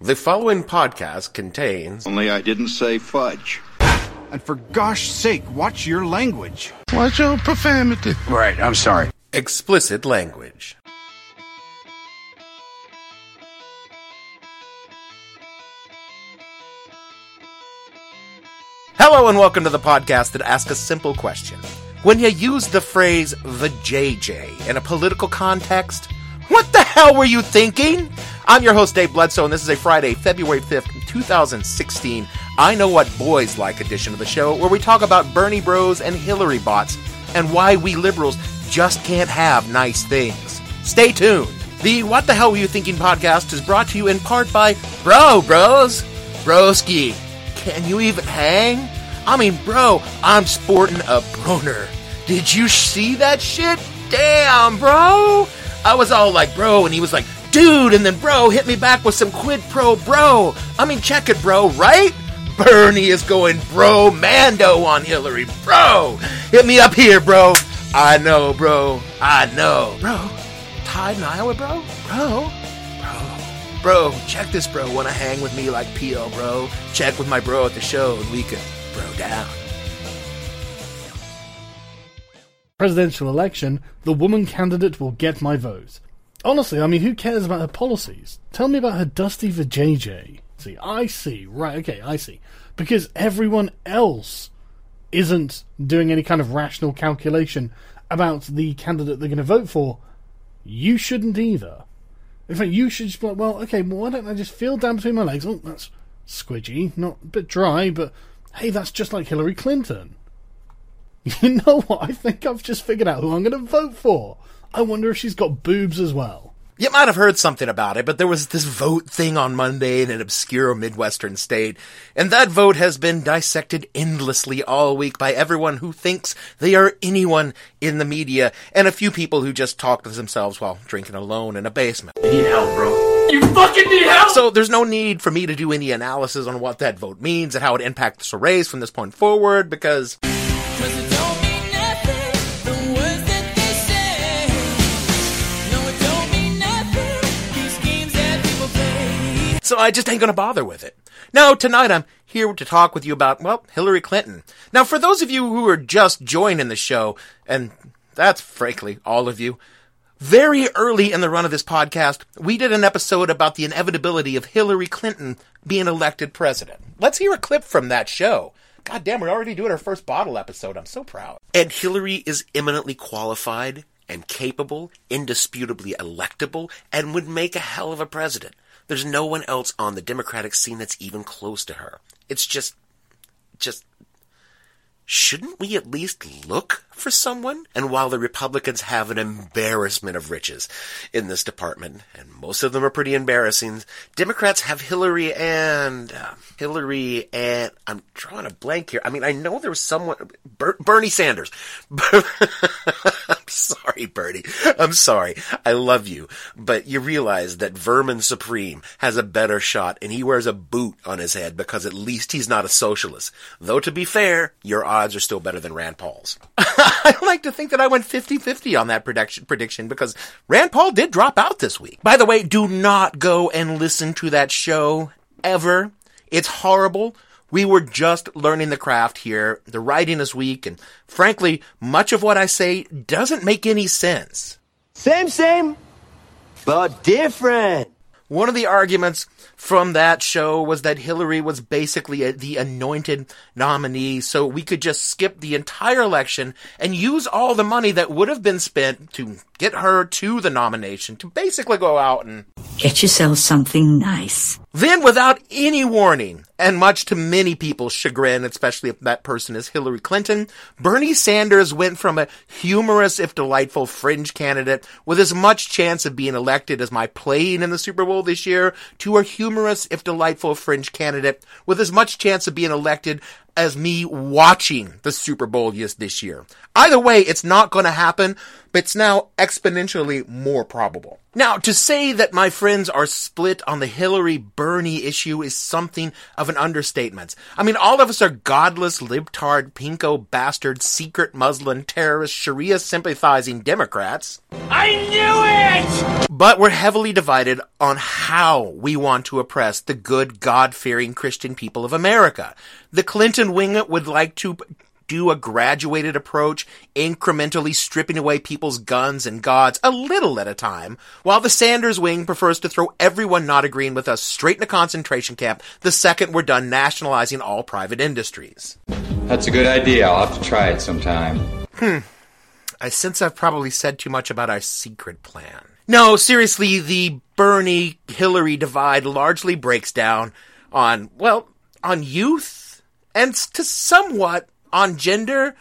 The following podcast contains Only I didn't say fudge. And for gosh sake, watch your language. Watch your profanity. Right, I'm sorry. explicit language. Hello and welcome to the podcast that asks a simple question. When you use the phrase the JJ in a political context, what the hell were you thinking? I'm your host, Dave Bledsoe, and this is a Friday, February 5th, 2016. I Know What Boys Like edition of the show, where we talk about Bernie Bros and Hillary bots and why we liberals just can't have nice things. Stay tuned. The What the Hell Were You Thinking podcast is brought to you in part by Bro Bros. Broski, can you even hang? I mean, bro, I'm sporting a broner. Did you see that shit? Damn, bro. I was all like, bro, and he was like, dude, and then bro hit me back with some quid pro bro. I mean, check it, bro, right? Bernie is going bro Mando on Hillary, bro. Hit me up here, bro. I know, bro. I know, bro. Tied in Iowa, bro? Bro? Bro. Bro, check this, bro. Wanna hang with me like PL, bro? Check with my bro at the show and we can bro down. Presidential election, the woman candidate will get my vote. Honestly, I mean, who cares about her policies? Tell me about her dusty vajayjay. See, I see. Right, okay, I see. Because everyone else isn't doing any kind of rational calculation about the candidate they're going to vote for, you shouldn't either. In fact, you should just be like, well, okay, well, why don't I just feel down between my legs? Oh, that's squidgy, not a bit dry, but hey, that's just like Hillary Clinton. You know what? I think I've just figured out who I'm going to vote for. I wonder if she's got boobs as well. You might have heard something about it, but there was this vote thing on Monday in an obscure Midwestern state, and that vote has been dissected endlessly all week by everyone who thinks they are anyone in the media, and a few people who just talk to themselves while drinking alone in a basement. need help, bro. You fucking need help! So there's no need for me to do any analysis on what that vote means and how it impacts the race from this point forward, because So I just ain't gonna bother with it. No, tonight I'm here to talk with you about, well, Hillary Clinton. Now, for those of you who are just joining the show, and that's frankly all of you, very early in the run of this podcast, we did an episode about the inevitability of Hillary Clinton being elected president. Let's hear a clip from that show. God damn, we're already doing our first bottle episode. I'm so proud. And Hillary is eminently qualified and capable, indisputably electable, and would make a hell of a president. There's no one else on the Democratic scene that's even close to her. It's just, just, shouldn't we at least look for someone? And while the Republicans have an embarrassment of riches in this department, and most of them are pretty embarrassing, Democrats have Hillary and uh, Hillary and I'm drawing a blank here. I mean, I know there was someone Ber- Bernie Sanders. Sorry, Bernie. I'm sorry. I love you, but you realize that Vermin Supreme has a better shot, and he wears a boot on his head because at least he's not a socialist. Though to be fair, your odds are still better than Rand Paul's. I like to think that I went 50-50 on that prediction, prediction because Rand Paul did drop out this week. By the way, do not go and listen to that show ever. It's horrible. We were just learning the craft here. The writing is weak, and frankly, much of what I say doesn't make any sense. Same, same, but different. One of the arguments from that show was that Hillary was basically a, the anointed nominee, so we could just skip the entire election and use all the money that would have been spent to get her to the nomination to basically go out and Get yourself something nice. then, without any warning, and much to many people's chagrin, especially if that person is Hillary Clinton, Bernie Sanders went from a humorous, if delightful, fringe candidate with as much chance of being elected as my playing in the Super Bowl this year to a humorous, if delightful, fringe candidate with as much chance of being elected as me watching the Super Bowl yes, this year. Either way, it's not going to happen, but it's now exponentially more probable. Now, to say that my friends are split on the Hillary Bernie issue is something of an understatement. I mean, all of us are godless, libtard, pinko bastard, secret Muslim, terrorist, Sharia sympathizing Democrats. I knew it! But we're heavily divided on how we want to oppress the good, God fearing Christian people of America. The Clinton wing would like to do a graduated approach, incrementally stripping away people's guns and gods a little at a time, while the Sanders wing prefers to throw everyone not agreeing with us straight in a concentration camp the second we're done nationalizing all private industries. That's a good idea. I'll have to try it sometime. Hmm. I sense I've probably said too much about our secret plan. No, seriously, the Bernie Hillary divide largely breaks down on, well, on youth and to somewhat on gender,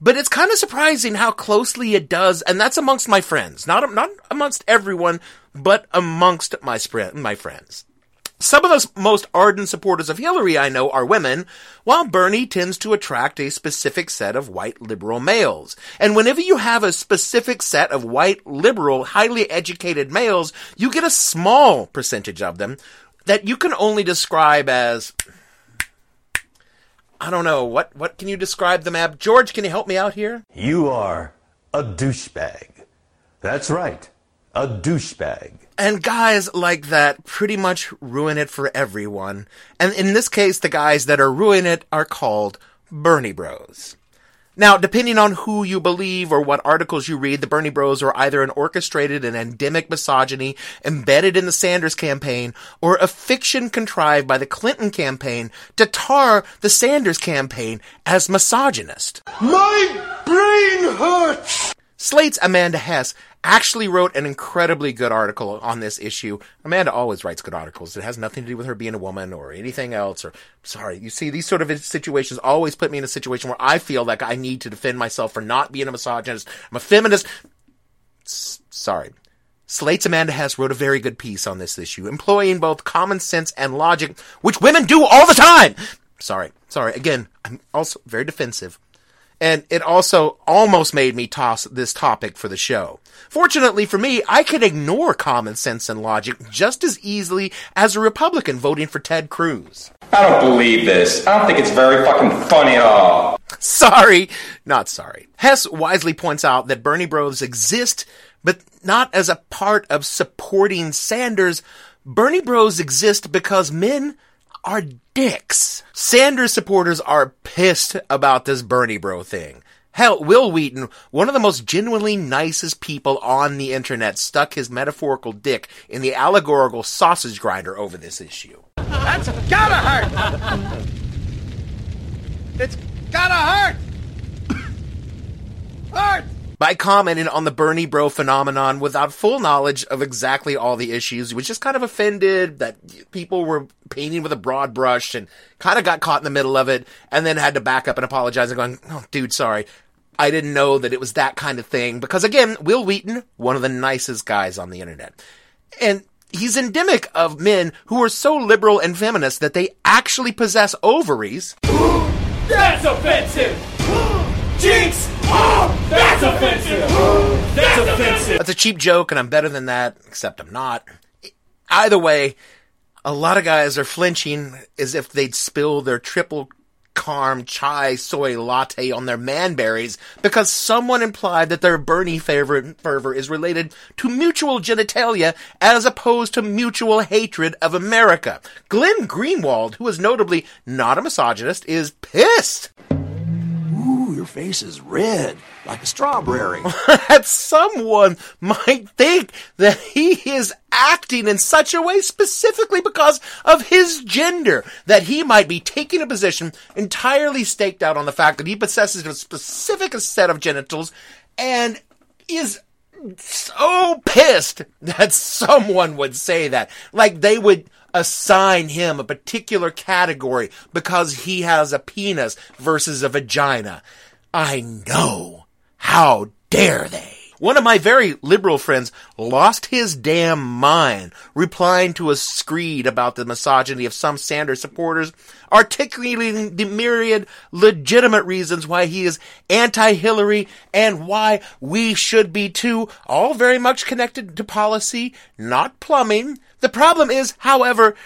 but it's kind of surprising how closely it does, and that's amongst my friends, not not amongst everyone, but amongst my my friends. Some of the most ardent supporters of Hillary I know are women, while Bernie tends to attract a specific set of white liberal males. And whenever you have a specific set of white liberal, highly educated males, you get a small percentage of them that you can only describe as I don't know. What what can you describe the map? George, can you help me out here? You are a douchebag. That's right. A douchebag. And guys like that pretty much ruin it for everyone. And in this case, the guys that are ruining it are called Bernie Bros. Now, depending on who you believe or what articles you read, the Bernie Bros are either an orchestrated and endemic misogyny embedded in the Sanders campaign or a fiction contrived by the Clinton campaign to tar the Sanders campaign as misogynist. My brain hurts! Slate's Amanda Hess actually wrote an incredibly good article on this issue. Amanda always writes good articles. It has nothing to do with her being a woman or anything else. Or sorry, you see, these sort of situations always put me in a situation where I feel like I need to defend myself for not being a misogynist. I'm a feminist. S- sorry. Slate's Amanda Hess wrote a very good piece on this issue, employing both common sense and logic, which women do all the time. Sorry, sorry. Again, I'm also very defensive and it also almost made me toss this topic for the show. Fortunately for me, I could ignore common sense and logic just as easily as a Republican voting for Ted Cruz. I don't believe this. I don't think it's very fucking funny at all. Sorry, not sorry. Hess wisely points out that Bernie Bros exist, but not as a part of supporting Sanders. Bernie Bros exist because men are dicks. Sanders supporters are pissed about this Bernie bro thing. Hell, Wil Wheaton, one of the most genuinely nicest people on the internet, stuck his metaphorical dick in the allegorical sausage grinder over this issue. That's gotta hurt! It's gotta hurt! hurt! By commenting on the Bernie bro phenomenon without full knowledge of exactly all the issues. He was just kind of offended that people were painting with a broad brush and kind of got caught in the middle of it and then had to back up and apologize and going, oh, dude, sorry. I didn't know that it was that kind of thing. Because again, Wil Wheaton, one of the nicest guys on the internet. And he's endemic of men who are so liberal and feminist that they actually possess ovaries. That's offensive! Jinx! That's offensive! That's offensive! That's a cheap joke, and I'm better than that, except I'm not. Either way, a lot of guys are flinching as if they'd spill their triple carm chai soy latte on their manberries because someone implied that their Bernie fervor is related to mutual genitalia as opposed to mutual hatred of America. Glenn Greenwald, who is notably not a misogynist, is pissed. Your face is red, like a strawberry. that someone might think that he is acting in such a way specifically because of his gender, that he might be taking a position entirely staked out on the fact that he possesses a specific set of genitals and is so pissed that someone would say that. Like they would assign him a particular category because he has a penis versus a vagina. I know. How dare they? One of my very liberal friends lost his damn mind replying to a screed about the misogyny of some Sanders supporters, articulating the myriad legitimate reasons why he is anti-Hillary and why we should be too, all very much connected to policy, not plumbing. The problem is, however,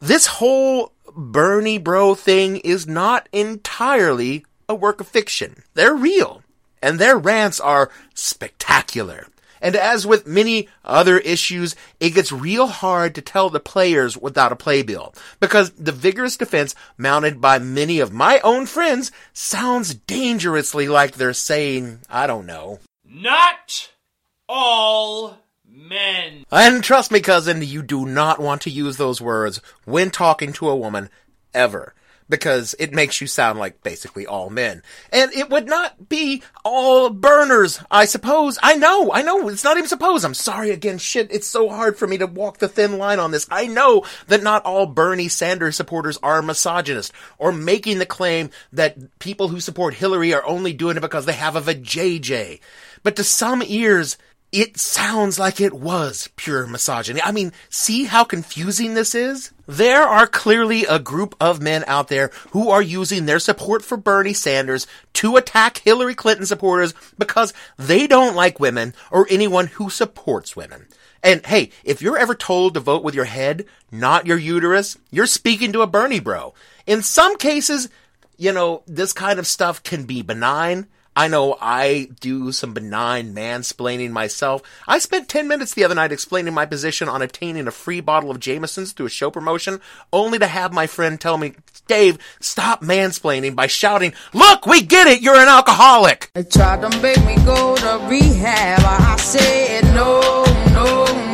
this whole Bernie bro thing is not entirely a work of fiction. They're real and their rants are spectacular. And as with many other issues, it gets real hard to tell the players without a playbill, because the vigorous defense mounted by many of my own friends sounds dangerously like they're saying, I don't know. Not all men. And trust me, cousin, you do not want to use those words when talking to a woman, ever because it makes you sound like basically all men. And it would not be all Berners, I suppose. I know, I know, it's not even suppose. I'm sorry again, shit, it's so hard for me to walk the thin line on this. I know that not all Bernie Sanders supporters are misogynist, or making the claim that people who support Hillary are only doing it because they have a vajayjay. But to some ears, it sounds like it was pure misogyny. I mean, see how confusing this is? There are clearly a group of men out there who are using their support for Bernie Sanders to attack Hillary Clinton supporters because they don't like women or anyone who supports women. And hey, if you're ever told to vote with your head, not your uterus, you're speaking to a Bernie bro. In some cases, you know, this kind of stuff can be benign. I know I do some benign mansplaining myself. I spent 10 minutes the other night explaining my position on obtaining a free bottle of Jameson's through a show promotion, only to have my friend tell me, Dave, stop mansplaining by shouting, Look, we get it, you're an alcoholic! They tried to make me go to rehab. I said no, no, no.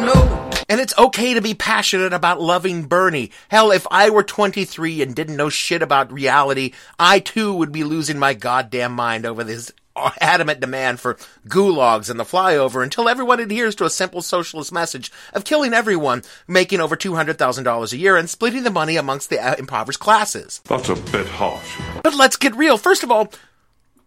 And it's okay to be passionate about loving Bernie. Hell, if I were 23 and didn't know shit about reality, I too would be losing my goddamn mind over this adamant demand for gulags and the flyover until everyone adheres to a simple socialist message of killing everyone making over $200,000 a year and splitting the money amongst the uh, impoverished classes. That's a bit harsh. But let's get real. First of all,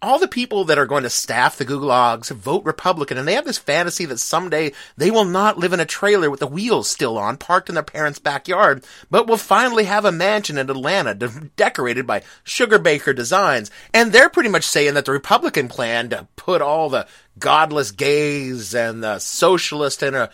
all the people that are going to staff the gulags vote Republican, and they have this fantasy that someday they will not live in a trailer with the wheels still on, parked in their parents' backyard, but will finally have a mansion in Atlanta de- decorated by Sugarbaker designs. And they're pretty much saying that the Republican plan to put all the godless gays and the socialists in a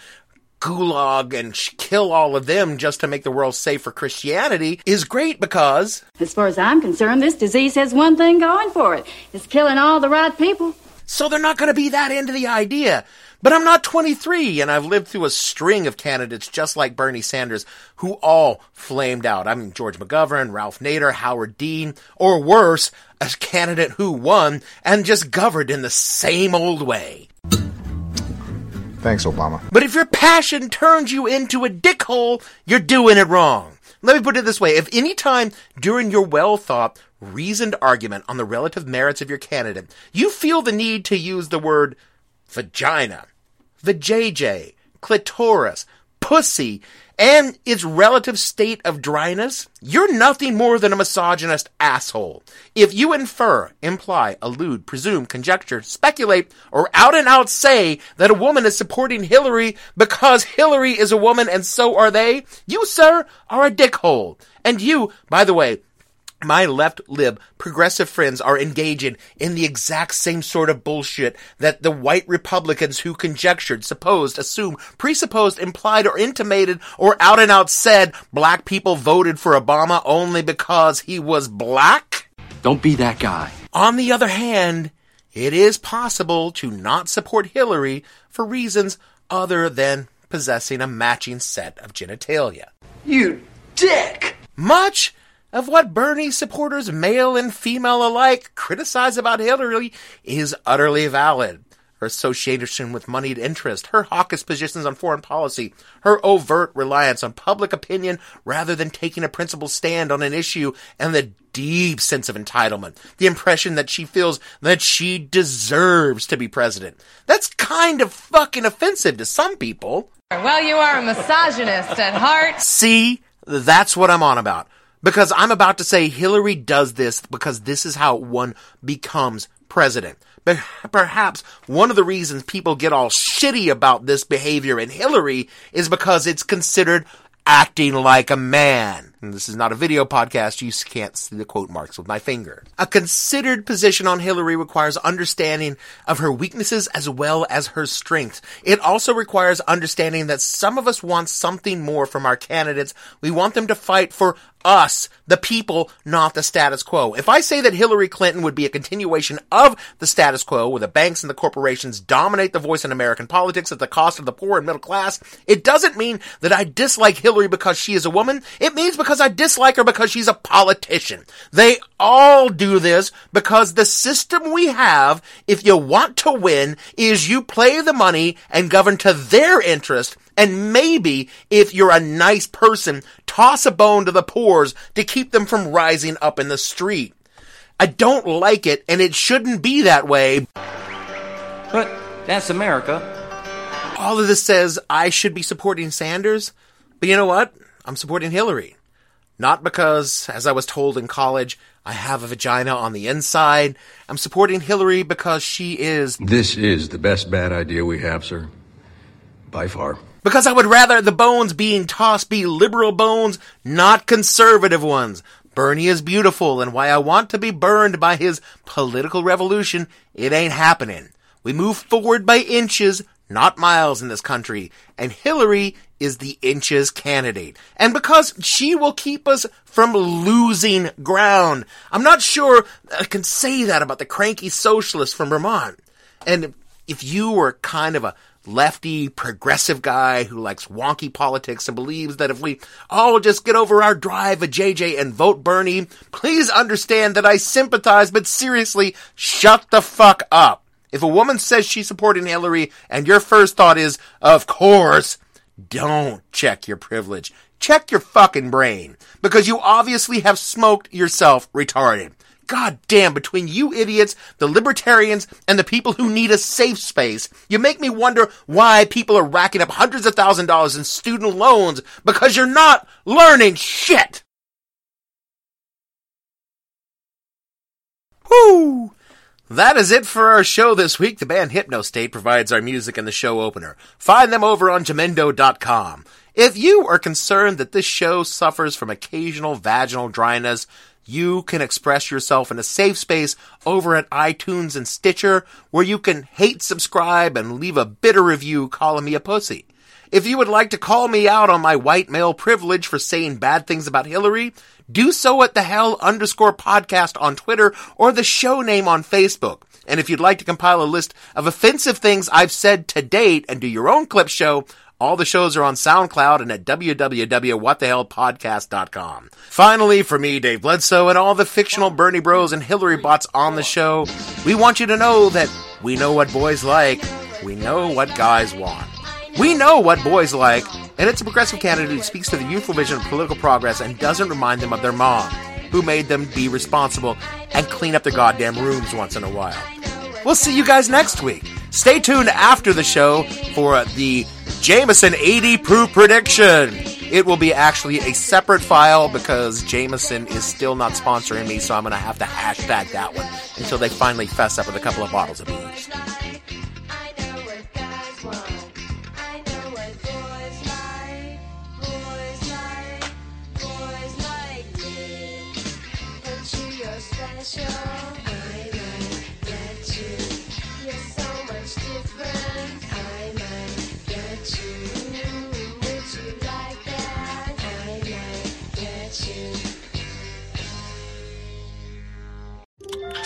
gulag and sh- kill all of them just to make the world safe for Christianity is great because As far as I'm concerned, this disease has one thing going for it. It's killing all the right people. So they're not going to be that into the idea. But I'm not 23 and I've lived through a string of candidates just like Bernie Sanders who all flamed out. I mean, George McGovern, Ralph Nader, Howard Dean, or worse, a candidate who won and just governed in the same old way. Thanks, Obama. But if your passion turns you into a dickhole, you're doing it wrong. Let me put it this way. If any time during your well thought, reasoned argument on the relative merits of your candidate, you feel the need to use the word vagina, vajayjay, clitoris, pussy, and its relative state of dryness, you're nothing more than a misogynist asshole. If you infer, imply, allude, presume, conjecture, speculate, or out and out say that a woman is supporting Hillary because Hillary is a woman and so are they, you, sir, are a dickhole. And you, by the way, my left lib progressive friends are engaging in the exact same sort of bullshit that the white Republicans who conjectured, supposed, assumed, presupposed, implied, or intimated, or out and out said black people voted for Obama only because he was black? Don't be that guy. On the other hand, it is possible to not support Hillary for reasons other than possessing a matching set of genitalia. You dick! Much of what Bernie supporters, male and female alike, criticize about Hillary is utterly valid. Her association with moneyed interest, her hawkish positions on foreign policy, her overt reliance on public opinion rather than taking a principled stand on an issue, and the deep sense of entitlement, the impression that she feels that she deserves to be president. That's kind of fucking offensive to some people. Well, you are a misogynist at heart. See, that's what I'm on about. Because I'm about to say Hillary does this because this is how one becomes president. But perhaps one of the reasons people get all shitty about this behavior in Hillary is because it's considered acting like a man. And this is not a video podcast. You can't see the quote marks with my finger. A considered position on Hillary requires understanding of her weaknesses as well as her strengths. It also requires understanding that some of us want something more from our candidates. We want them to fight for us, the people, not the status quo. If I say that Hillary Clinton would be a continuation of the status quo, where the banks and the corporations dominate the voice in American politics at the cost of the poor and middle class, it doesn't mean that I dislike Hillary because she is a woman. It means because I dislike her because she's a politician. They all do this because the system we have, if you want to win, is you play the money and govern to their interest and maybe, if you're a nice person, toss a bone to the poors to keep them from rising up in the street. I don't like it, and it shouldn't be that way. But that's America. All of this says I should be supporting Sanders, but you know what? I'm supporting Hillary. Not because, as I was told in college, I have a vagina on the inside. I'm supporting Hillary because she is. This is the best bad idea we have, sir. By far because I would rather the bones being tossed be liberal bones, not conservative ones. Bernie is beautiful, and why I want to be burned by his political revolution, it ain't happening. We move forward by inches, not miles in this country, and Hillary is the inches candidate. And because she will keep us from losing ground. I'm not sure I can say that about the cranky socialist from Vermont. And if you were kind of a lefty, progressive guy who likes wonky politics and believes that if we all just get over our drive at JJ and vote Bernie, please understand that I sympathize, but seriously, shut the fuck up. If a woman says she's supporting Hillary and your first thought is, of course, don't check your privilege. Check your fucking brain. Because you obviously have smoked yourself retarded. God damn, between you idiots, the libertarians, and the people who need a safe space, you make me wonder why people are racking up hundreds of thousand dollars in student loans because you're not learning shit! Whoo! That is it for our show this week. The band Hypnostate provides our music and the show opener. Find them over on Jamendo.com. If you are concerned that this show suffers from occasional vaginal dryness, you can express yourself in a safe space over at iTunes and Stitcher where you can hate subscribe and leave a bitter review calling me a pussy. If you would like to call me out on my white male privilege for saying bad things about Hillary, do so at the hell underscore podcast on Twitter or the show name on Facebook. And if you'd like to compile a list of offensive things I've said to date and do your own clip show, all the shows are on SoundCloud and at www.whatthehellpodcast.com. Finally, for me, Dave Bledsoe, and all the fictional Bernie Bros and Hillary bots on the show, we want you to know that we know what boys like, we know what guys want. We know what boys like, and it's a progressive candidate who speaks to the youthful vision of political progress and doesn't remind them of their mom, who made them be responsible and clean up their goddamn rooms once in a while. We'll see you guys next week. Stay tuned after the show for the Jameson 80 proof prediction. It will be actually a separate file because Jameson is still not sponsoring me, so I'm going to have to hashtag that one until they finally fess up with a couple of bottles of booze.